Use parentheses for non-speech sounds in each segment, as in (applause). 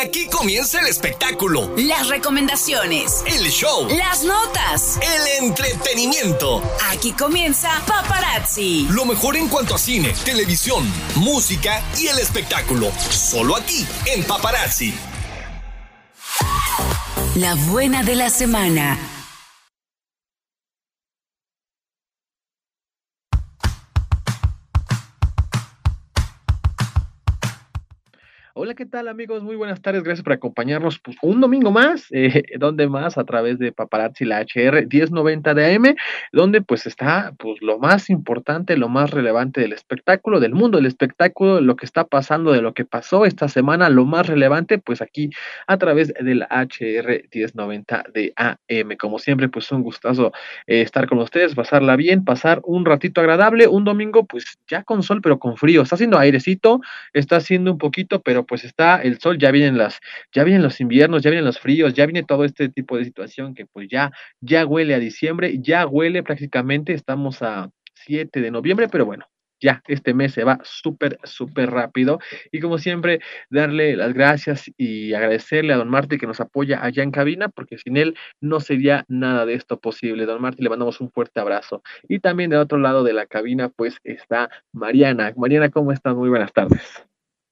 Aquí comienza el espectáculo, Las recomendaciones. el show, Las notas. el entretenimiento. Aquí comienza Paparazzi. Lo mejor en cuanto a cine, televisión, música y el espectáculo. Solo aquí, en Paparazzi. La buena de la semana. ¿Qué tal amigos? Muy buenas tardes, gracias por acompañarnos pues, un domingo más, (laughs) eh, donde más a través de Paparazzi la HR 1090 de AM, donde pues está pues lo más importante, lo más relevante del espectáculo, del mundo del espectáculo, lo que está pasando, de lo que pasó esta semana, lo más relevante pues aquí a través del HR 1090 de AM. Como siempre pues un gustazo eh, estar con ustedes, pasarla bien, pasar un ratito agradable, un domingo pues ya con sol pero con frío, está haciendo airecito, está haciendo un poquito, pero pues está el sol, ya vienen las, ya vienen los inviernos, ya vienen los fríos, ya viene todo este tipo de situación que pues ya, ya huele a diciembre, ya huele prácticamente, estamos a 7 de noviembre, pero bueno. Ya, este mes se va súper, súper rápido. Y como siempre, darle las gracias y agradecerle a don Marty que nos apoya allá en cabina, porque sin él no sería nada de esto posible. Don Marty, le mandamos un fuerte abrazo. Y también del otro lado de la cabina, pues está Mariana. Mariana, ¿cómo estás? Muy buenas tardes.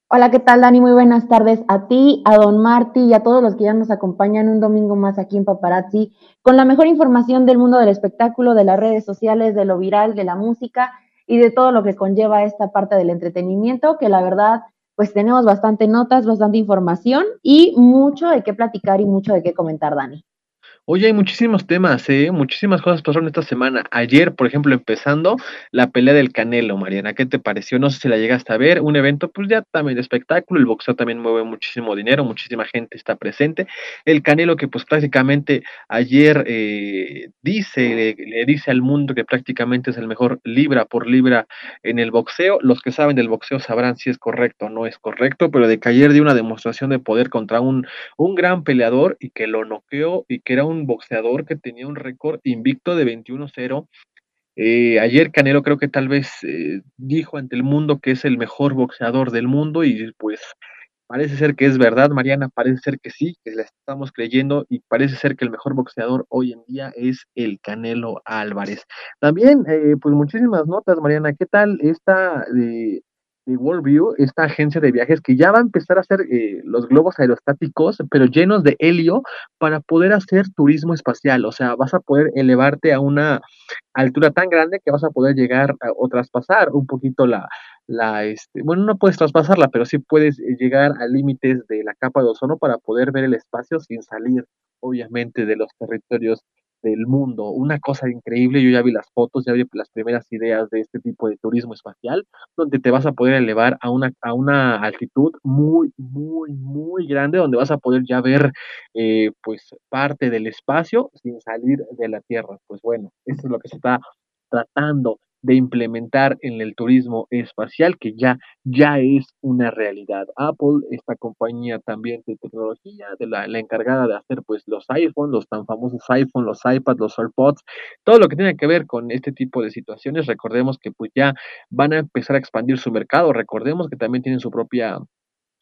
Hola, ¿qué tal, Dani? Muy buenas tardes a ti, a Don Marty y a todos los que ya nos acompañan un domingo más aquí en Paparazzi con la mejor información del mundo del espectáculo, de las redes sociales, de lo viral, de la música y de todo lo que conlleva esta parte del entretenimiento, que la verdad, pues tenemos bastante notas, bastante información y mucho de qué platicar y mucho de qué comentar, Dani. Oye, hay muchísimos temas, ¿eh? Muchísimas cosas pasaron esta semana. Ayer, por ejemplo, empezando la pelea del Canelo, Mariana. ¿Qué te pareció? No sé si la llegaste a ver. Un evento, pues ya también de espectáculo. El boxeo también mueve muchísimo dinero, muchísima gente está presente. El Canelo, que pues prácticamente ayer eh, dice, le, le dice al mundo que prácticamente es el mejor libra por libra en el boxeo. Los que saben del boxeo sabrán si es correcto o no es correcto, pero de que ayer dio una demostración de poder contra un, un gran peleador y que lo noqueó y que era un boxeador que tenía un récord invicto de 21-0. Eh, ayer Canelo creo que tal vez eh, dijo ante el mundo que es el mejor boxeador del mundo y pues parece ser que es verdad, Mariana, parece ser que sí, que la estamos creyendo y parece ser que el mejor boxeador hoy en día es el Canelo Álvarez. También, eh, pues muchísimas notas, Mariana, ¿qué tal esta de de Worldview, esta agencia de viajes que ya va a empezar a hacer eh, los globos aerostáticos, pero llenos de helio para poder hacer turismo espacial. O sea, vas a poder elevarte a una altura tan grande que vas a poder llegar o traspasar un poquito la, la, este, bueno, no puedes traspasarla, pero sí puedes eh, llegar a límites de la capa de ozono para poder ver el espacio sin salir, obviamente, de los territorios del mundo. Una cosa increíble, yo ya vi las fotos, ya vi las primeras ideas de este tipo de turismo espacial donde te vas a poder elevar a una, a una altitud muy, muy, muy grande, donde vas a poder ya ver eh, pues parte del espacio sin salir de la Tierra. Pues bueno, eso es lo que se está tratando de implementar en el turismo espacial que ya, ya es una realidad. Apple, esta compañía también de tecnología, de la, la encargada de hacer pues los iPhones, los tan famosos iPhones, los iPads, los AirPods, todo lo que tiene que ver con este tipo de situaciones, recordemos que pues ya van a empezar a expandir su mercado. Recordemos que también tienen su propia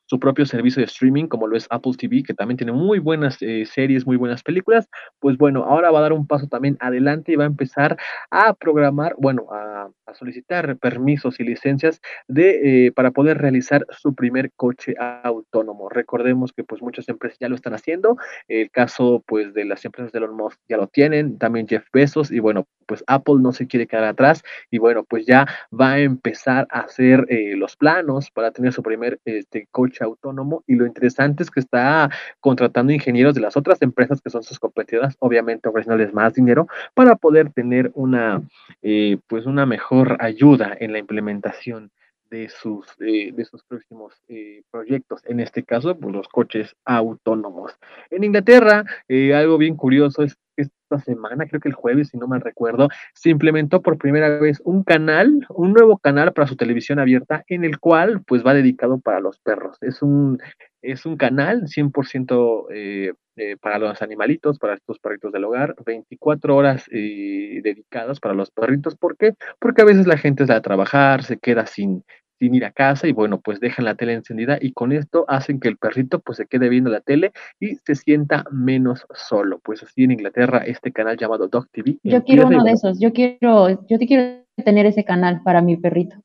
su propio servicio de streaming, como lo es Apple TV, que también tiene muy buenas eh, series, muy buenas películas. Pues bueno, ahora va a dar un paso también adelante y va a empezar a programar, bueno, a, solicitar permisos y licencias de, eh, para poder realizar su primer coche autónomo. Recordemos que pues muchas empresas ya lo están haciendo. El caso pues de las empresas de Elon Musk ya lo tienen, también Jeff Bezos y bueno, pues Apple no se quiere quedar atrás y bueno, pues ya va a empezar a hacer eh, los planos para tener su primer este, coche autónomo y lo interesante es que está contratando ingenieros de las otras empresas que son sus competidoras, obviamente ofreciéndoles más dinero para poder tener una, eh, pues una mejor ayuda en la implementación de sus, eh, de sus próximos eh, proyectos, en este caso, pues, los coches autónomos. En Inglaterra, algo bien curioso es que esta semana, creo que el jueves, si no mal recuerdo, se implementó por primera vez un canal, un nuevo canal para su televisión abierta, en el cual pues va dedicado para los perros. Es un, es un canal 100% eh, eh, para los animalitos, para estos perritos del hogar, 24 horas eh, dedicadas para los perritos. ¿Por qué? Porque a veces la gente sale a trabajar, se queda sin, sin ir a casa y bueno, pues dejan la tele encendida y con esto hacen que el perrito pues se quede viendo la tele y se sienta menos solo. Pues así en Inglaterra este canal llamado Dog TV. Yo quiero uno de esos, yo quiero, yo te quiero tener ese canal para mi perrito.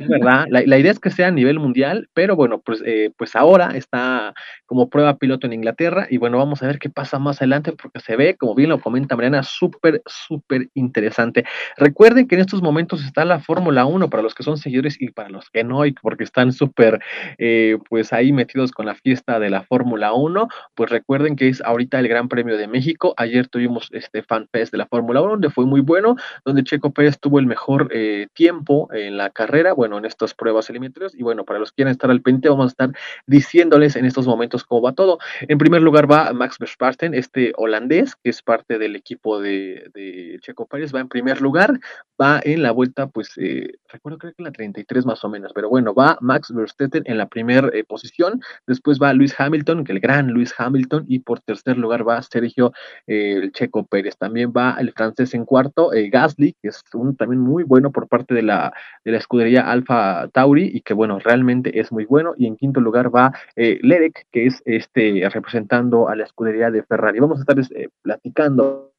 Es verdad, la, idea es que sea a nivel mundial, pero bueno, pues, eh, pues ahora está como prueba piloto en Inglaterra y bueno, vamos a ver qué pasa más adelante porque se ve, como bien lo comenta Mariana, súper, súper interesante. Recuerden que en estos momentos está la Fórmula 1 para los que son seguidores y para los que no, y porque están súper, eh, pues ahí metidos con la fiesta de la Fórmula 1, pues recuerden que es ahorita el Gran Premio de México. Ayer tuvimos este Fan Fest de la Fórmula 1, donde fue muy bueno, donde Checo Pérez tuvo el mejor eh, tiempo en la carrera, bueno, en estas pruebas eliminatorias. Y bueno, para los que quieran estar al pendiente, vamos a estar diciéndoles en estos momentos cómo va todo. En primer lugar va Max Verstappen, este holandés, que es parte del equipo de, Checo Pérez, va en primer lugar, va en la vuelta, pues, eh, recuerdo creo que en la 33 más o menos, pero bueno, va Max Verstappen en la primera eh, posición, después va Luis Hamilton, que el gran Luis Hamilton, y por tercer lugar va Sergio el Checo Pérez. También va el francés en cuarto, Gasly, que es un también muy bueno por parte de la, de la escudería Alfa Tauri y que bueno, realmente es muy bueno. Y en quinto lugar va eh, Lerek, que es este representando a la escudería de Ferrari. Vamos a estar eh, platicando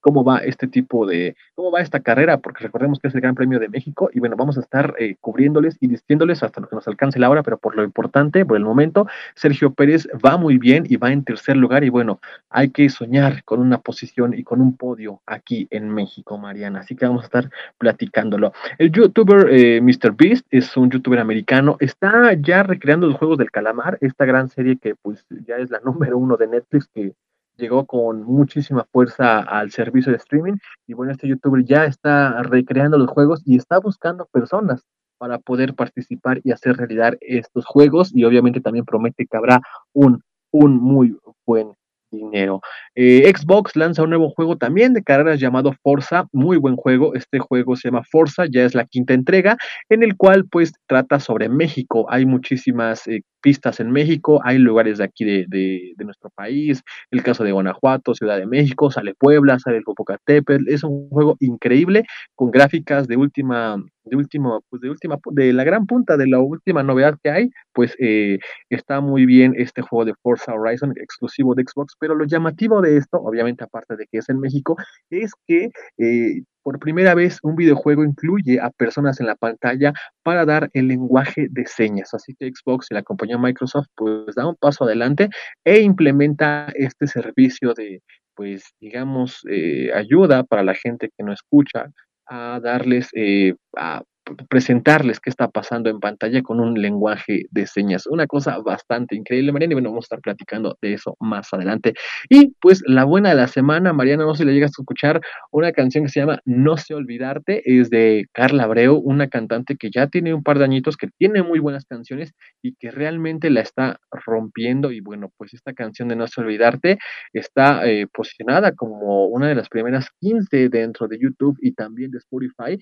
cómo va este tipo de, cómo va esta carrera, porque recordemos que es el Gran Premio de México y bueno, vamos a estar eh, cubriéndoles y diciéndoles hasta lo que nos alcance la hora, pero por lo importante, por el momento, Sergio Pérez va muy bien y va en tercer lugar y bueno, hay que soñar con una posición y con un podio aquí en México, Mariana, así que vamos a estar platicándolo. El youtuber eh, Mr. Beast es un youtuber americano, está ya recreando los Juegos del Calamar, esta gran serie que pues ya es la (laughs) número uno de Netflix que llegó con muchísima fuerza al servicio de streaming. Y bueno, este youtuber ya está recreando los juegos y está buscando personas para poder participar y hacer realidad estos juegos. Y obviamente también promete que habrá un, un muy buen dinero. Eh, Xbox lanza un nuevo juego también de carreras llamado Forza, muy buen juego. Este juego se llama Forza, ya es la quinta entrega, en el cual pues trata sobre México. Hay muchísimas eh, pistas en México, hay lugares de aquí de, de, nuestro país, el caso de Guanajuato, Ciudad de México, sale Puebla, sale el Popocatépetl, es un juego increíble con gráficas de última, de último, pues de última, de la gran punta, de la última novedad que hay, pues eh, está muy bien este juego de Forza Horizon exclusivo de Xbox, pero lo llamativo de esto, obviamente aparte de que es en México, es que eh, por primera vez, un videojuego incluye a personas en la pantalla para dar el lenguaje de señas. Así que Xbox y la compañía Microsoft pues da un paso adelante e implementa este servicio de, pues digamos, eh, ayuda para la gente que no escucha a darles, eh, a presentarles qué está pasando en pantalla con un lenguaje de señas. Una cosa bastante increíble, Mariana, y bueno, vamos a estar platicando de eso más adelante. Y pues la buena de la semana, Mariana, no si le llegas a escuchar una canción que se llama No sé olvidarte, es de Carla Abreu, una cantante que ya tiene un par de añitos, que tiene muy buenas canciones y que realmente la está rompiendo. Y bueno, pues esta canción de No sé olvidarte está eh, posicionada como una de las primeras 15 dentro de YouTube y también de Spotify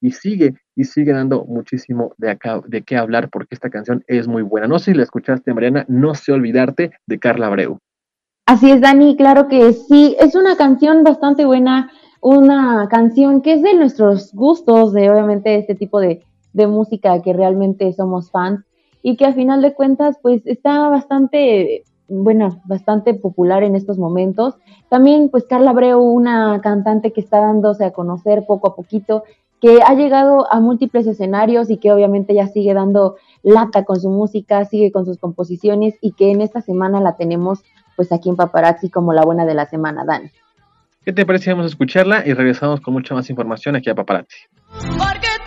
y sigue y sigue dando muchísimo de acá de qué hablar porque esta canción es muy buena. No sé si la escuchaste, Mariana, no sé olvidarte de Carla Abreu. Así es, Dani, claro que sí, es una canción bastante buena, una canción que es de nuestros gustos, de obviamente este tipo de, de música que realmente somos fans y que a final de cuentas pues está bastante bueno, bastante popular en estos momentos. También, pues, Carla Abreu, una cantante que está dándose a conocer poco a poquito, que ha llegado a múltiples escenarios y que obviamente ya sigue dando lata con su música, sigue con sus composiciones y que en esta semana la tenemos pues aquí en Paparazzi como la buena de la semana, Dan. ¿Qué te parece? Vamos a escucharla y regresamos con mucha más información aquí a Paparazzi. tú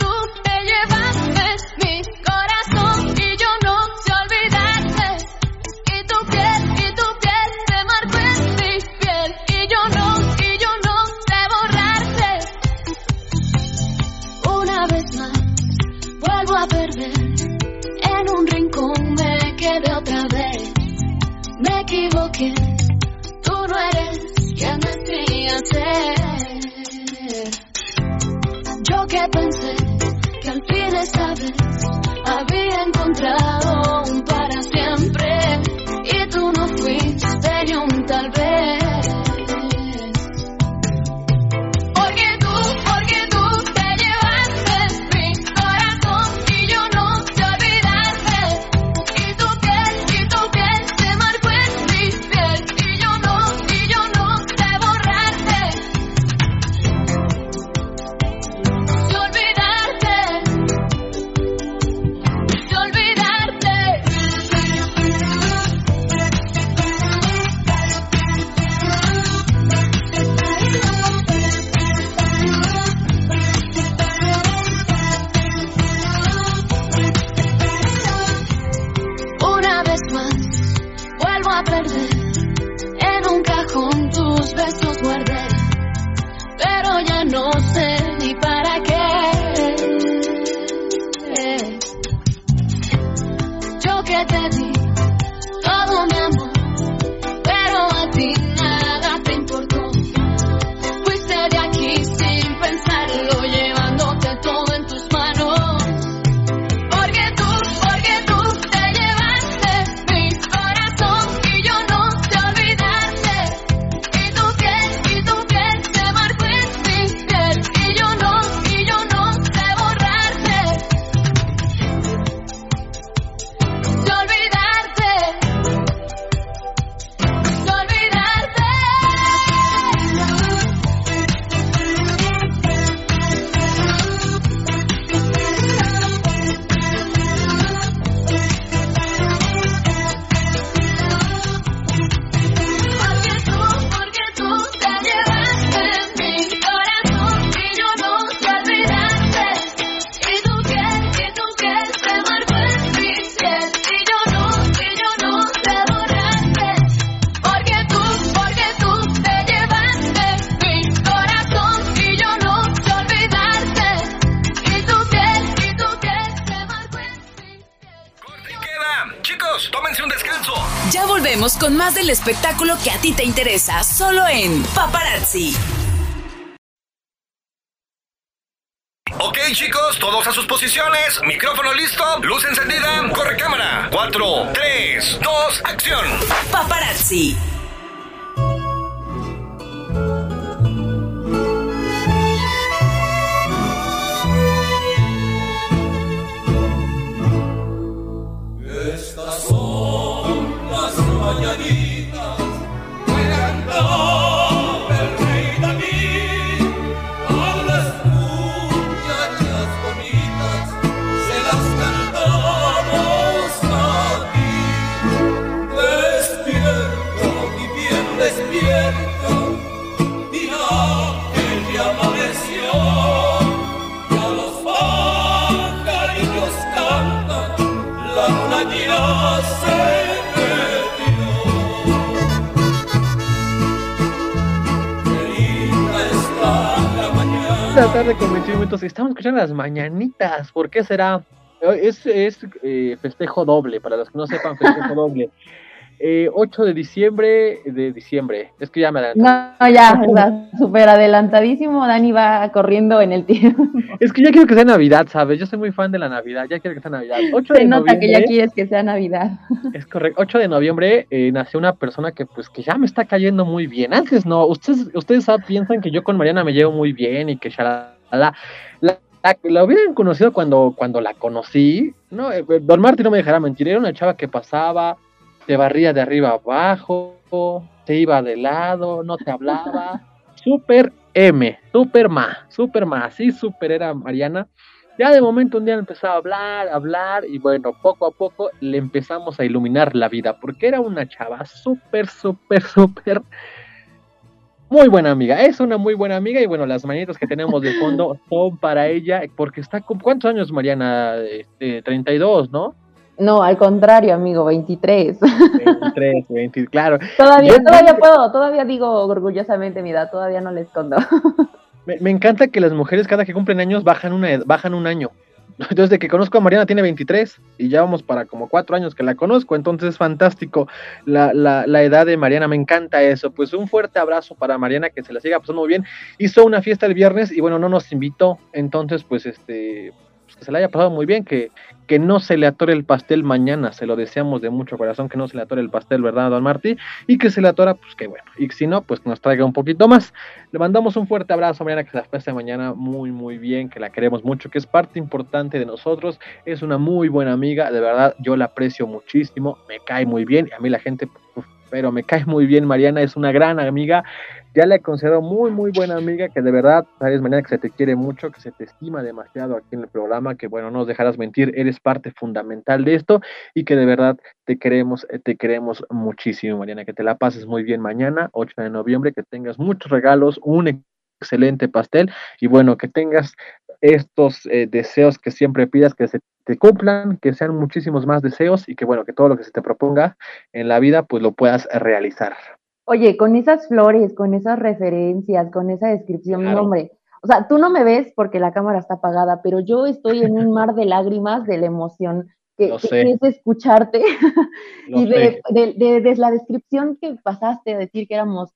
había del espectáculo que a ti te interesa, solo en Paparazzi. Ok, chicos, todos a sus posiciones. Micrófono listo, luz encendida, corre cámara. 4, 3, 2, acción. Paparazzi. Tarde con 21 minutos. Estamos escuchando las mañanitas. ¿Por qué será? Es, es eh, festejo doble, para los que no sepan, festejo (laughs) doble. Eh, 8 de diciembre, de diciembre. Es que ya me adelanté. No, ya, está súper adelantadísimo. Dani va corriendo en el tiempo. Es que ya quiero que sea Navidad, ¿sabes? Yo soy muy fan de la Navidad, ya quiero que sea Navidad. 8 Se de nota que ya quieres que sea Navidad. es correcto. 8 de noviembre eh, nació una persona que pues que ya me está cayendo muy bien. Antes no, ustedes ustedes ah, piensan que yo con Mariana me llevo muy bien y que shalala. La, la, la hubieran conocido cuando, cuando la conocí. No, Eh, Don Martín no me dejará mentir, era una chava que pasaba, te barría de arriba abajo, te iba de lado, no te hablaba. (laughs) Super M, super ma, super ma, así super era Mariana. Ya de momento un día empezó a hablar, a hablar y bueno, poco a poco le empezamos a iluminar la vida porque era una chava súper, súper, súper muy buena amiga. Es una muy buena amiga y bueno, las manitas que tenemos de fondo (laughs) son para ella porque está con ¿cuántos años Mariana? Este, 32, ¿no? No, al contrario, amigo, 23. 23, 20, claro. todavía, Yo- todavía puedo, todavía digo orgullosamente mi edad, todavía no la escondo. (laughs) Me, me encanta que las mujeres cada que cumplen años bajan, una, bajan un año. (laughs) Entonces, de que conozco a Mariana tiene 23 y ya vamos para como cuatro años que la conozco, entonces es fantástico la, la, la edad de Mariana, me encanta eso. Pues un fuerte abrazo para Mariana, que se la siga pasando muy bien. Hizo una fiesta el viernes y bueno, no nos invitó, entonces pues este, que se la haya pasado muy bien, que, que no se le atore el pastel mañana, se lo deseamos de mucho corazón, que no se le atore el pastel, ¿verdad, don Martí? Y que se le atora, pues que bueno, y si no, pues nos traiga un poquito más. Le mandamos un fuerte abrazo Mariana, que se la pase mañana muy, muy bien, que la queremos mucho, que es parte importante de nosotros, es una muy buena amiga, de verdad, yo la aprecio muchísimo, me cae muy bien, a mí la gente, pero me cae muy bien, Mariana es una gran amiga, ya la he considerado muy, muy buena amiga, que de verdad, sabes, Mariana, que se te quiere mucho, que se te estima demasiado aquí en el programa, que bueno, no nos dejarás mentir, eres parte fundamental de esto, y que de verdad te queremos, eh, te queremos muchísimo, Mariana, que te la pases muy bien mañana, 8 de noviembre, que tengas muchos regalos, un excelente pastel y bueno, que tengas estos eh, deseos que siempre pidas que se te cumplan, que sean muchísimos más deseos y que bueno, que todo lo que se te proponga en la vida pues lo puedas realizar. Oye, con esas flores, con esas referencias, con esa descripción, Claro. hombre. O sea, tú no me ves porque la cámara está apagada, pero yo estoy en un mar de lágrimas de la emoción que, que sé. es escucharte (laughs) y sé. de, de, de- de la descripción que pasaste a decir que éramos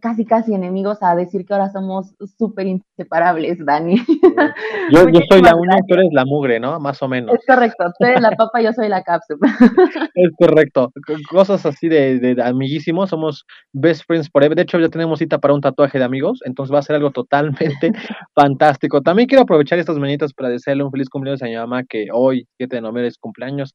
casi casi enemigos a decir que ahora somos súper inseparables, Dani. (laughs) Yo, yo soy la unión, tú eres la mugre, ¿no? Más o menos. Es correcto, tú eres la papa, yo soy la cápsula. (laughs) Es correcto. Cosas así de, de amiguísimos, somos best friends forever. De hecho, ya tenemos cita para un tatuaje de amigos, entonces va a ser algo totalmente (laughs) fantástico. También quiero aprovechar estas mañanitas para desearle un feliz cumpleaños a mi mamá, que hoy, 7 de noviembre, es cumpleaños.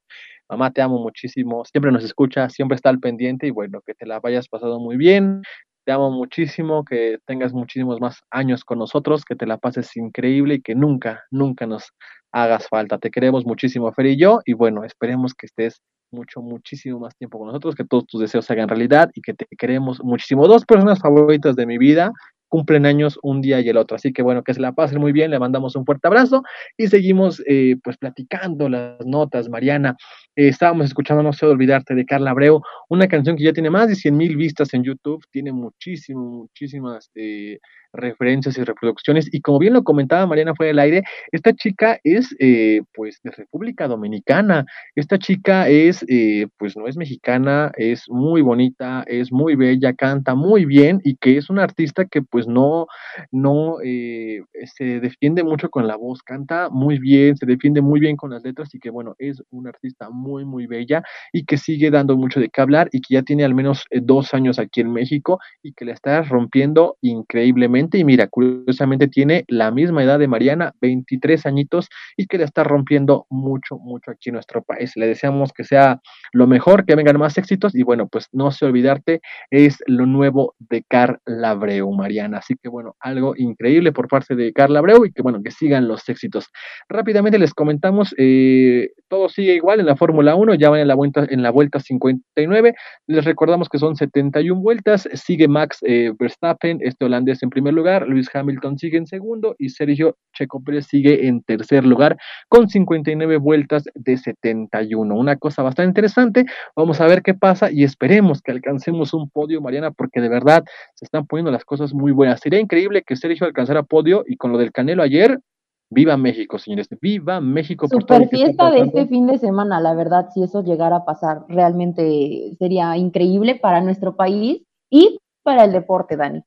Mamá, te amo muchísimo, siempre nos escucha, siempre está al pendiente y bueno, que te la vayas pasado muy bien. Te amo muchísimo, que tengas muchísimos más años con nosotros, que te la pases increíble y que nunca, nunca nos hagas falta. Te queremos muchísimo, Fer y yo, y bueno, esperemos que estés mucho, muchísimo más tiempo con nosotros, que todos tus deseos se hagan realidad y que te queremos muchísimo. Dos personas favoritas de mi vida cumplen años un día y el otro, así que bueno, que se la pasen muy bien, le mandamos un fuerte abrazo y seguimos eh, pues platicando las notas, Mariana. Eh, estábamos escuchando No sé olvidarte de Carla Abreu, una canción que ya tiene más de 100 mil vistas en YouTube, tiene muchísimo, muchísimas eh, referencias y reproducciones. Y como bien lo comentaba Mariana fuera del aire, esta chica es eh, pues de República Dominicana. Esta chica es, eh, pues no es mexicana, es muy bonita, es muy bella, canta muy bien y que es una artista que pues no, no se defiende mucho con la voz, canta muy bien, se defiende muy bien con las letras y que bueno, es una artista muy, muy bella y que sigue dando mucho de qué hablar y que ya tiene al menos eh, dos años aquí en México y que la está rompiendo increíblemente y mira, curiosamente tiene la misma edad de Mariana, 23 añitos y que la está rompiendo mucho, mucho aquí en nuestro país. Le deseamos que sea lo mejor, que vengan más éxitos y bueno, pues no se olvidarte, es lo nuevo de Carla Abreu, Mariana. Así que bueno, algo increíble por parte de Carla Abreu y que bueno, que sigan los éxitos. Rápidamente les comentamos, eh, todo sigue igual en la Fórmula 1, ya van en la vuelta, en la vuelta 59. Les recordamos que son 71 vueltas, sigue Max eh, Verstappen, este holandés en primer lugar, Luis Hamilton sigue en segundo y Sergio Checo Pérez sigue en tercer lugar con 59 vueltas de 71. Una cosa bastante interesante, vamos a ver qué pasa y esperemos que alcancemos un podio, Mariana, porque de verdad se están poniendo las cosas muy buenas. Sería increíble que Sergio alcanzara podio y con lo del Canelo ayer, viva México, señores, viva México por todo Super que está fiesta de este fin de semana, la verdad, si eso llegara a pasar, realmente sería increíble para nuestro país y para el deporte, Dani.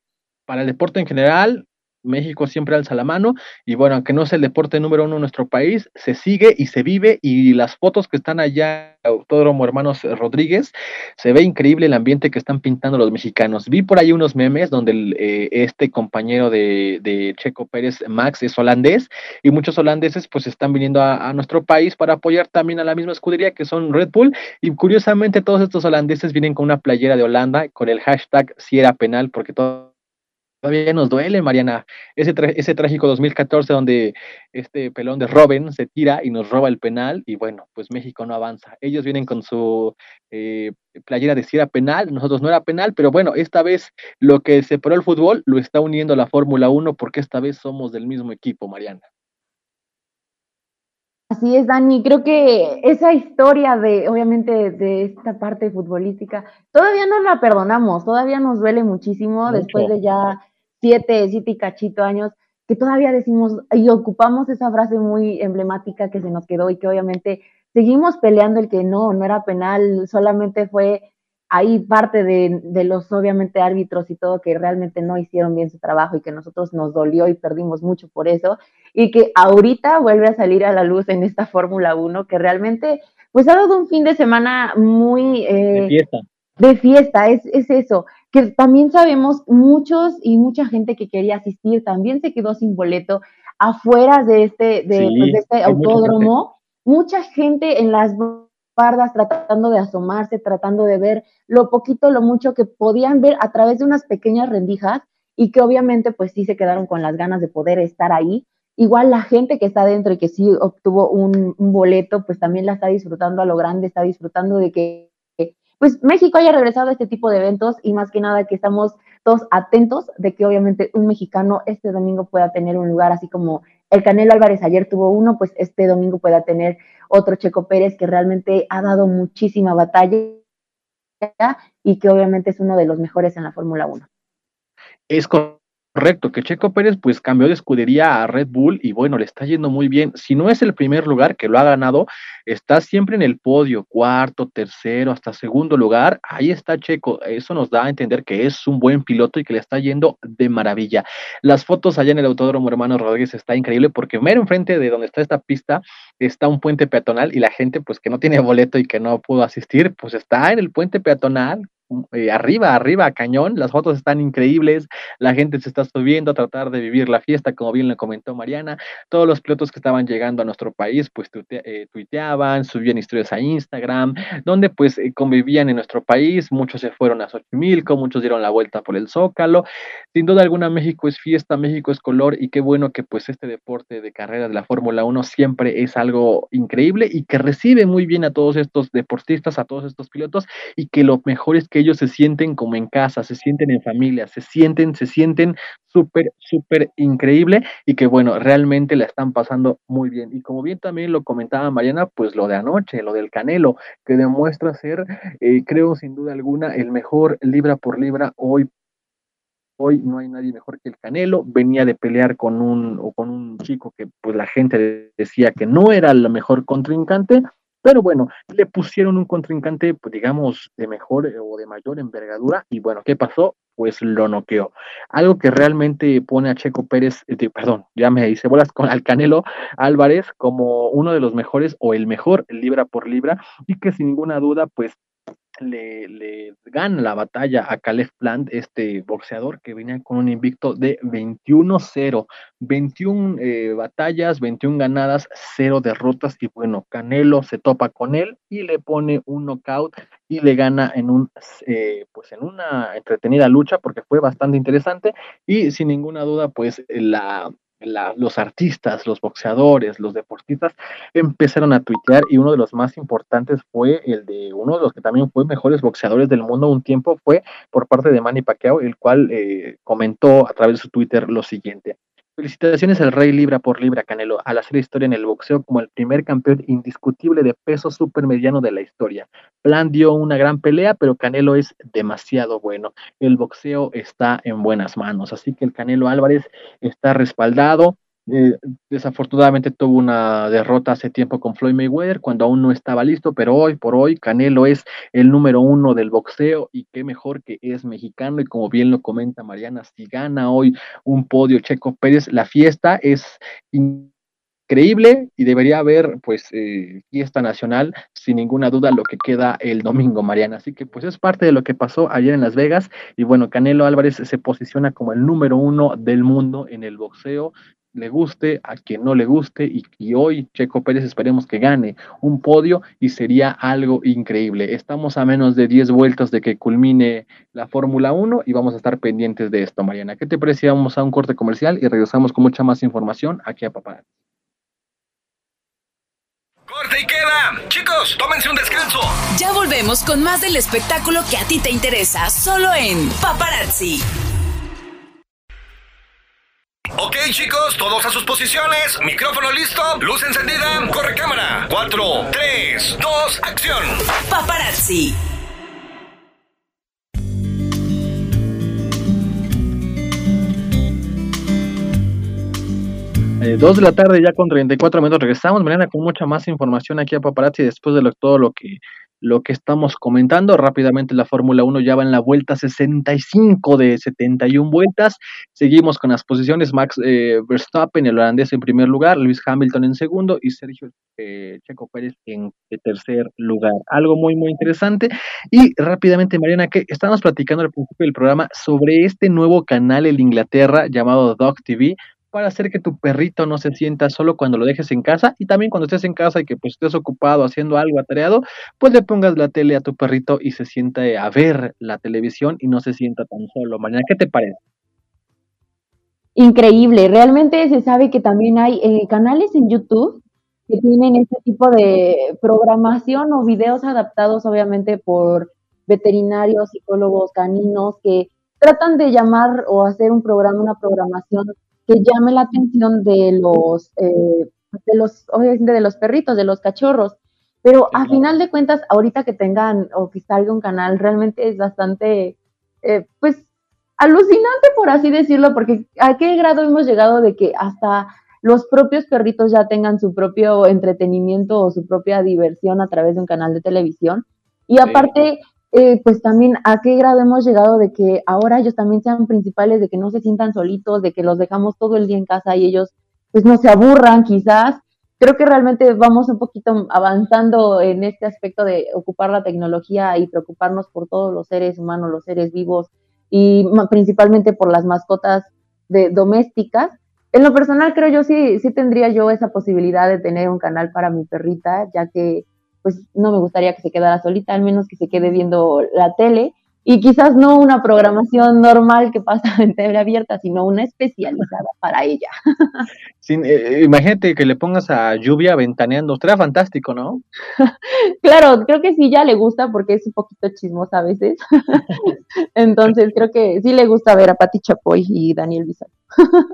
para el deporte en general, México siempre alza la mano y bueno, aunque no es el deporte número uno en nuestro país, se sigue y se vive y las fotos que están allá, Autódromo Hermanos Rodríguez, se ve increíble el ambiente que están pintando los mexicanos. Vi por ahí unos memes donde el, eh, este compañero de, Checo Pérez, Max, es holandés y muchos holandeses pues están viniendo a, nuestro país para apoyar también a la misma escudería que son Red Bull y curiosamente todos estos holandeses vienen con una playera de Holanda con el hashtag si era penal porque todo todavía nos duele, Mariana, ese, ese trágico 2014 donde este pelón de Robin se tira y nos roba el penal y bueno, pues México no avanza. Ellos vienen con su eh, playera de si era penal, nosotros no era penal, pero bueno, esta vez lo que separó el fútbol lo está uniendo la Fórmula 1 porque esta vez somos del mismo equipo, Mariana. Así es, Dani. Creo que esa historia de, obviamente, de esta parte futbolística, todavía no la perdonamos, todavía nos duele muchísimo Mucho. después de ya siete, siete y cachito años, que todavía decimos y ocupamos esa frase muy emblemática que se nos quedó y que obviamente seguimos peleando el que no, no era penal, solamente fue ahí parte de, de, los obviamente árbitros y todo que realmente no hicieron bien su trabajo y que nosotros nos dolió y perdimos mucho por eso y que ahorita vuelve a salir a la luz en esta Fórmula 1 que realmente pues ha dado un fin de semana muy eh, de fiesta. De fiesta, es, es eso, que también sabemos muchos y mucha gente que quería asistir también se quedó sin boleto afuera de este, de, sí, pues, de este autódromo, mucha gente. mucha gente en las bardas tratando de asomarse, tratando de ver lo poquito, lo mucho que podían ver a través de unas pequeñas rendijas y que obviamente pues sí se quedaron con las ganas de poder estar ahí. Igual la gente que está dentro y que sí obtuvo un, un boleto, pues también la está disfrutando a lo grande, está disfrutando de que pues México haya regresado a este tipo de eventos y más que nada que estamos todos atentos de que obviamente un mexicano este domingo pueda tener un lugar así como el Canelo Álvarez ayer tuvo uno, pues este domingo pueda tener otro Checo Pérez que realmente ha dado muchísima batalla y que obviamente es uno de los mejores en la Fórmula 1. Es que Checo Pérez pues cambió de escudería a Red Bull y bueno, le está yendo muy bien. Si no es el primer lugar que lo ha ganado, está siempre en el podio, cuarto, tercero, hasta segundo lugar. Ahí está Checo. Eso nos da a entender que es un buen piloto y que le está yendo de maravilla. Las fotos allá en el Autódromo Hermano Rodríguez está increíble porque mero enfrente de donde está esta pista está un puente peatonal y la gente pues que no tiene boleto y que no pudo asistir, pues está en el puente peatonal eh, arriba, arriba, cañón. Las fotos están increíbles. La gente se está subiendo a tratar de vivir la fiesta, como bien le comentó Mariana. Todos los pilotos que estaban llegando a nuestro país, pues eh, tuiteaban, subían historias a Instagram, donde pues eh, convivían en nuestro país. Muchos se fueron a Xochimilco, muchos dieron la vuelta por el Zócalo. Sin duda alguna, México es fiesta, México es color y qué bueno que pues este deporte de carreras de la Fórmula 1 siempre es algo increíble y que recibe muy bien a todos estos deportistas, a todos estos pilotos y que lo mejor es que ellos se sienten como en casa, se sienten en familia, se sienten, se sienten súper, súper increíble y que bueno, realmente la están pasando muy bien. Y como bien también lo comentaba Mariana, pues lo de anoche, lo del Canelo, que demuestra ser, eh, creo sin duda alguna, el mejor libra por libra hoy hoy no hay nadie mejor que el Canelo, venía de pelear con un, o con un chico que pues la gente decía que no era el mejor contrincante, pero bueno, le pusieron un contrincante, pues, digamos, de mejor eh, o de mayor envergadura. Y bueno, ¿qué pasó? Pues lo noqueó. Algo que realmente pone a Checo Pérez, eh, perdón, ya me hice bolas con al Canelo Álvarez como uno de los mejores o el mejor libra por libra y que sin ninguna duda, pues le, gana la batalla a Caleb Plant, este boxeador que venía con un invicto de 21-0, 21 eh, batallas, 21 ganadas, 0 derrotas y bueno, Canelo se topa con él y le pone un knockout y le gana en un eh, pues en una entretenida lucha porque fue bastante interesante y sin ninguna duda pues la los artistas, los boxeadores, los deportistas empezaron a tuitear y uno de los más importantes fue el de uno de los que también fue mejores boxeadores del mundo un tiempo fue por parte de Manny Pacquiao, el cual eh, comentó a través de su Twitter lo siguiente. Felicitaciones al Rey Libra por Libra Canelo al hacer historia en el boxeo como el primer campeón indiscutible de peso supermediano de la historia. Plan dio una gran pelea, pero Canelo es demasiado bueno. El boxeo está en buenas manos, así que el Canelo Álvarez está respaldado. Eh, desafortunadamente tuvo una derrota hace tiempo con Floyd Mayweather cuando aún no estaba listo, pero hoy por hoy Canelo es el número uno del boxeo y qué mejor que es mexicano. Y como bien lo comenta Mariana, si gana hoy un podio Checo Pérez, la fiesta es increíble y debería haber pues eh, fiesta nacional sin ninguna duda lo que queda el domingo Mariana, así que pues es parte de lo que pasó ayer en Las Vegas y bueno, Canelo Álvarez se posiciona como el número uno del mundo en el boxeo le guste, a quien no le guste, y, y, hoy Checo Pérez esperemos que gane un podio y sería algo increíble. Estamos a menos de 10 vueltas de que culmine la Fórmula 1 y vamos a estar pendientes de esto, Mariana. ¿Qué te parece? Vamos a un corte comercial y regresamos con mucha más información aquí a Papá. Corte y queda. Chicos, tómense un descanso. Ya volvemos con más del espectáculo que a ti te interesa, solo en Paparazzi. Ok, chicos, todos a sus posiciones. Micrófono listo, luz encendida, corre cámara. 4, 3, 2, acción. Paparazzi. Eh, dos de la tarde ya con 34 minutos regresamos mañana con mucha más información aquí a Paparazzi después de lo, todo lo que lo que estamos comentando. Rápidamente la Fórmula 1 ya va en la vuelta 65 de 71 vueltas. Seguimos con las posiciones. Max eh, Verstappen, el holandés en primer lugar, Luis Hamilton en segundo y Sergio eh, Checo Pérez en tercer lugar. Algo muy, muy interesante. Y rápidamente, Mariana, que estamos platicando al principio del programa sobre este nuevo canal en Inglaterra llamado Dog TV para hacer que tu perrito no se sienta solo cuando lo dejes en casa y también cuando estés en casa y que pues estés ocupado haciendo algo atareado, pues le pongas la tele a tu perrito y se sienta a ver la televisión y no se sienta tan solo. Mañana, ¿qué te parece? Increíble, realmente se sabe que también hay eh, canales en YouTube que tienen este tipo de programación o videos adaptados obviamente por veterinarios, psicólogos caninos que tratan de llamar o hacer un programa, una programación que llame la atención de los, eh, de los, obviamente de los perritos, de los cachorros. Pero a final de cuentas, ahorita que tengan o que salga un canal, realmente es bastante, eh, pues, alucinante, por así decirlo, porque a qué grado hemos llegado de que hasta los propios perritos ya tengan su propio entretenimiento o su propia diversión a través de un canal de televisión. Y aparte, eh, pues también a qué grado hemos llegado de que ahora ellos también sean principales, de que no se sientan solitos, de que los dejamos todo el día en casa y ellos pues no se aburran quizás. Creo que realmente vamos un poquito avanzando en este aspecto de ocupar la tecnología y preocuparnos por todos los seres humanos, los seres vivos y principalmente por las mascotas de, domésticas. En lo personal creo yo sí, sí tendría yo esa posibilidad de tener un canal para mi perrita, ya que pues no me gustaría que se quedara solita, al menos que se quede viendo la tele y quizás no una programación normal que pasa (laughs) en tele abierta, sino una especializada para ella. Sin, eh, imagínate que le pongas a lluvia ventaneando, estaría fantástico, ¿no? (laughs) claro, creo que sí ya le gusta porque es un poquito chismosa a veces. (laughs) Entonces creo que sí le gusta ver a Pati Chapoy y Daniel Bizarro.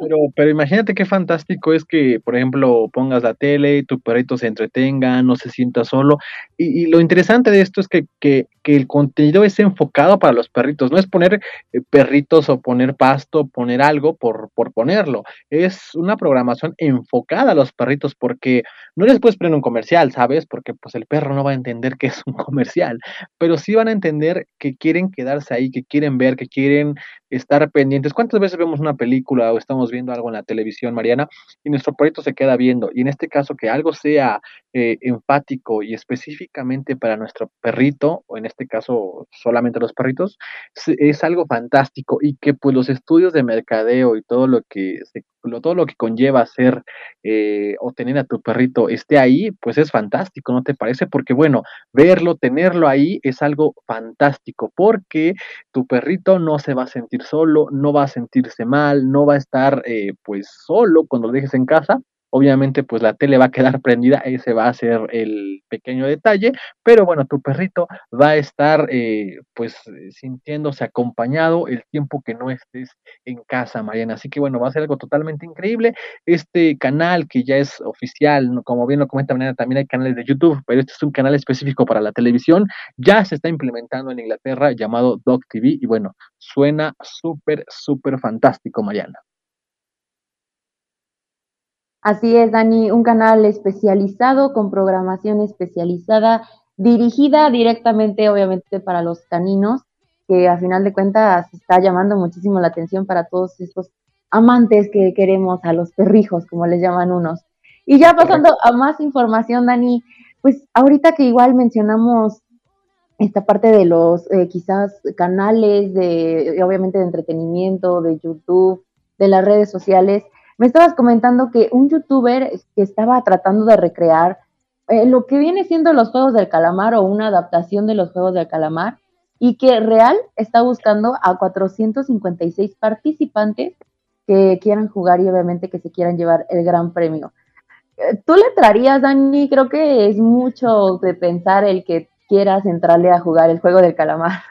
Pero, pero imagínate qué fantástico es que, por ejemplo, pongas la tele, tu perrito se entretenga, no se sienta solo. Y, lo interesante de esto es que, que, que, el contenido es enfocado para los perritos, no es poner eh, perritos o poner pasto, poner algo por, por ponerlo. Es una programación enfocada a los perritos porque no les puedes poner un comercial, ¿sabes? Porque pues el perro no va a entender que es un (laughs) comercial, pero sí van a entender que quieren quedarse ahí, que quieren ver, que quieren estar pendientes. ¿Cuántas veces vemos una película o estamos viendo algo en la televisión, Mariana, y nuestro perrito se queda viendo? Y en este caso, que algo sea eh, enfático y específicamente para nuestro perrito, o en este caso solamente los perritos, es algo fantástico y que pues los estudios de mercadeo y todo lo que se todo lo que conlleva hacer eh, o tener a tu perrito esté ahí, pues es fantástico, ¿no te parece? Porque bueno, verlo, tenerlo ahí es algo fantástico, porque tu perrito no se va a sentir solo, no va a sentirse mal, no va a estar eh, pues solo cuando lo dejes en casa, Obviamente, pues la tele va a quedar (laughs) prendida, ese va a ser el pequeño detalle, pero bueno, tu perrito va a estar eh, pues sintiéndose acompañado el tiempo que no estés en casa, Mariana. Así que bueno, va a ser algo totalmente increíble. Este canal que ya es oficial, como bien lo comenta Mariana, también hay canales de YouTube, pero este es un canal específico para la televisión, ya se está implementando en Inglaterra llamado Dog TV y bueno, suena súper, súper fantástico, Mariana. Así es, Dani, un canal especializado con programación especializada, dirigida directamente, obviamente, para los caninos, que a final de cuentas está llamando muchísimo la atención para todos estos amantes que queremos a los perrijos, como les llaman unos. Y ya pasando a más información, Dani, pues ahorita que igual mencionamos esta parte de los eh, quizás canales de, obviamente, de entretenimiento, de YouTube, de las redes sociales, me estabas comentando que un youtuber que estaba tratando de recrear eh, lo que viene siendo los Juegos del Calamar o una adaptación de los Juegos del Calamar y que Real está buscando a 456 participantes que quieran jugar y obviamente que se quieran llevar el gran premio. Eh, ¿Tú le traerías, Dani? Creo que es mucho de pensar el que quieras entrarle a jugar el juego del calamar.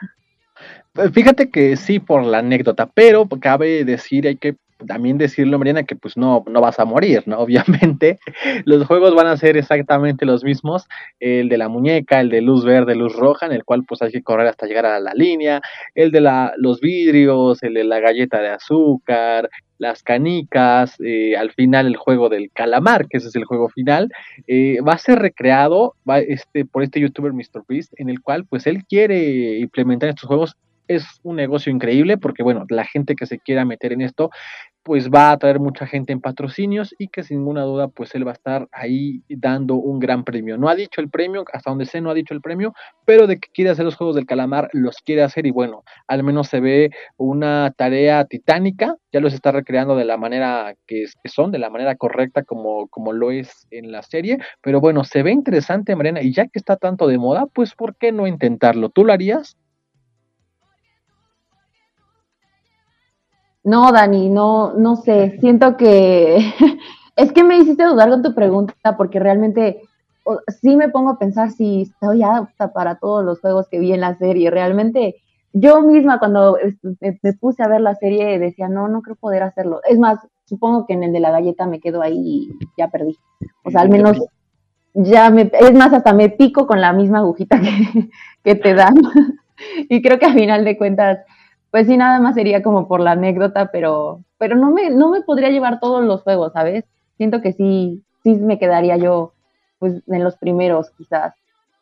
Fíjate que sí, por la anécdota, pero cabe decir, hay que también decirlo, Mariana, que pues no, no vas a morir, ¿no? (laughs) Obviamente, los juegos van a ser exactamente los mismos, el de la muñeca, el de luz verde, luz roja, en el cual pues hay que correr hasta llegar a la línea, el de la, los vidrios, el de la galleta de azúcar, las canicas, eh, al final el juego del calamar, que ese es el juego final, eh, va a ser recreado va, este, por este youtuber Mr. Beast, en el cual pues él quiere implementar estos juegos es un negocio increíble porque, bueno, la gente que se quiera meter en esto, pues va a traer mucha gente en patrocinios y que sin ninguna duda, pues él va a estar ahí dando un gran premio. No ha dicho el premio, hasta donde sé no ha dicho el premio, pero de que quiere hacer los Juegos del Calamar, los quiere hacer y bueno, al menos se ve una tarea titánica, ya los está recreando de la manera que, son, de la manera correcta como, como lo es en la serie, pero bueno, se ve interesante, Mariana, y ya que está tanto de moda, pues ¿por qué no intentarlo? ¿Tú lo harías? No, Dani, no, no sé. Siento que (laughs) es que me hiciste dudar con tu pregunta porque realmente sí me pongo a pensar si estoy apta para todos los juegos que vi en la serie. Realmente yo misma cuando me, me, puse a ver la serie decía, no, no creo poder hacerlo. Es más, supongo que en el de la galleta me quedo ahí y ya perdí. O sea, al menos ya me, es más, hasta me pico con la misma agujita (laughs) que, que te dan. (laughs) y creo que al final de cuentas, pues sí, nada más sería como por la anécdota, pero, pero no me, no me podría llevar todos los juegos, ¿sabes? Siento que sí, sí me quedaría yo, pues, en los primeros, quizás.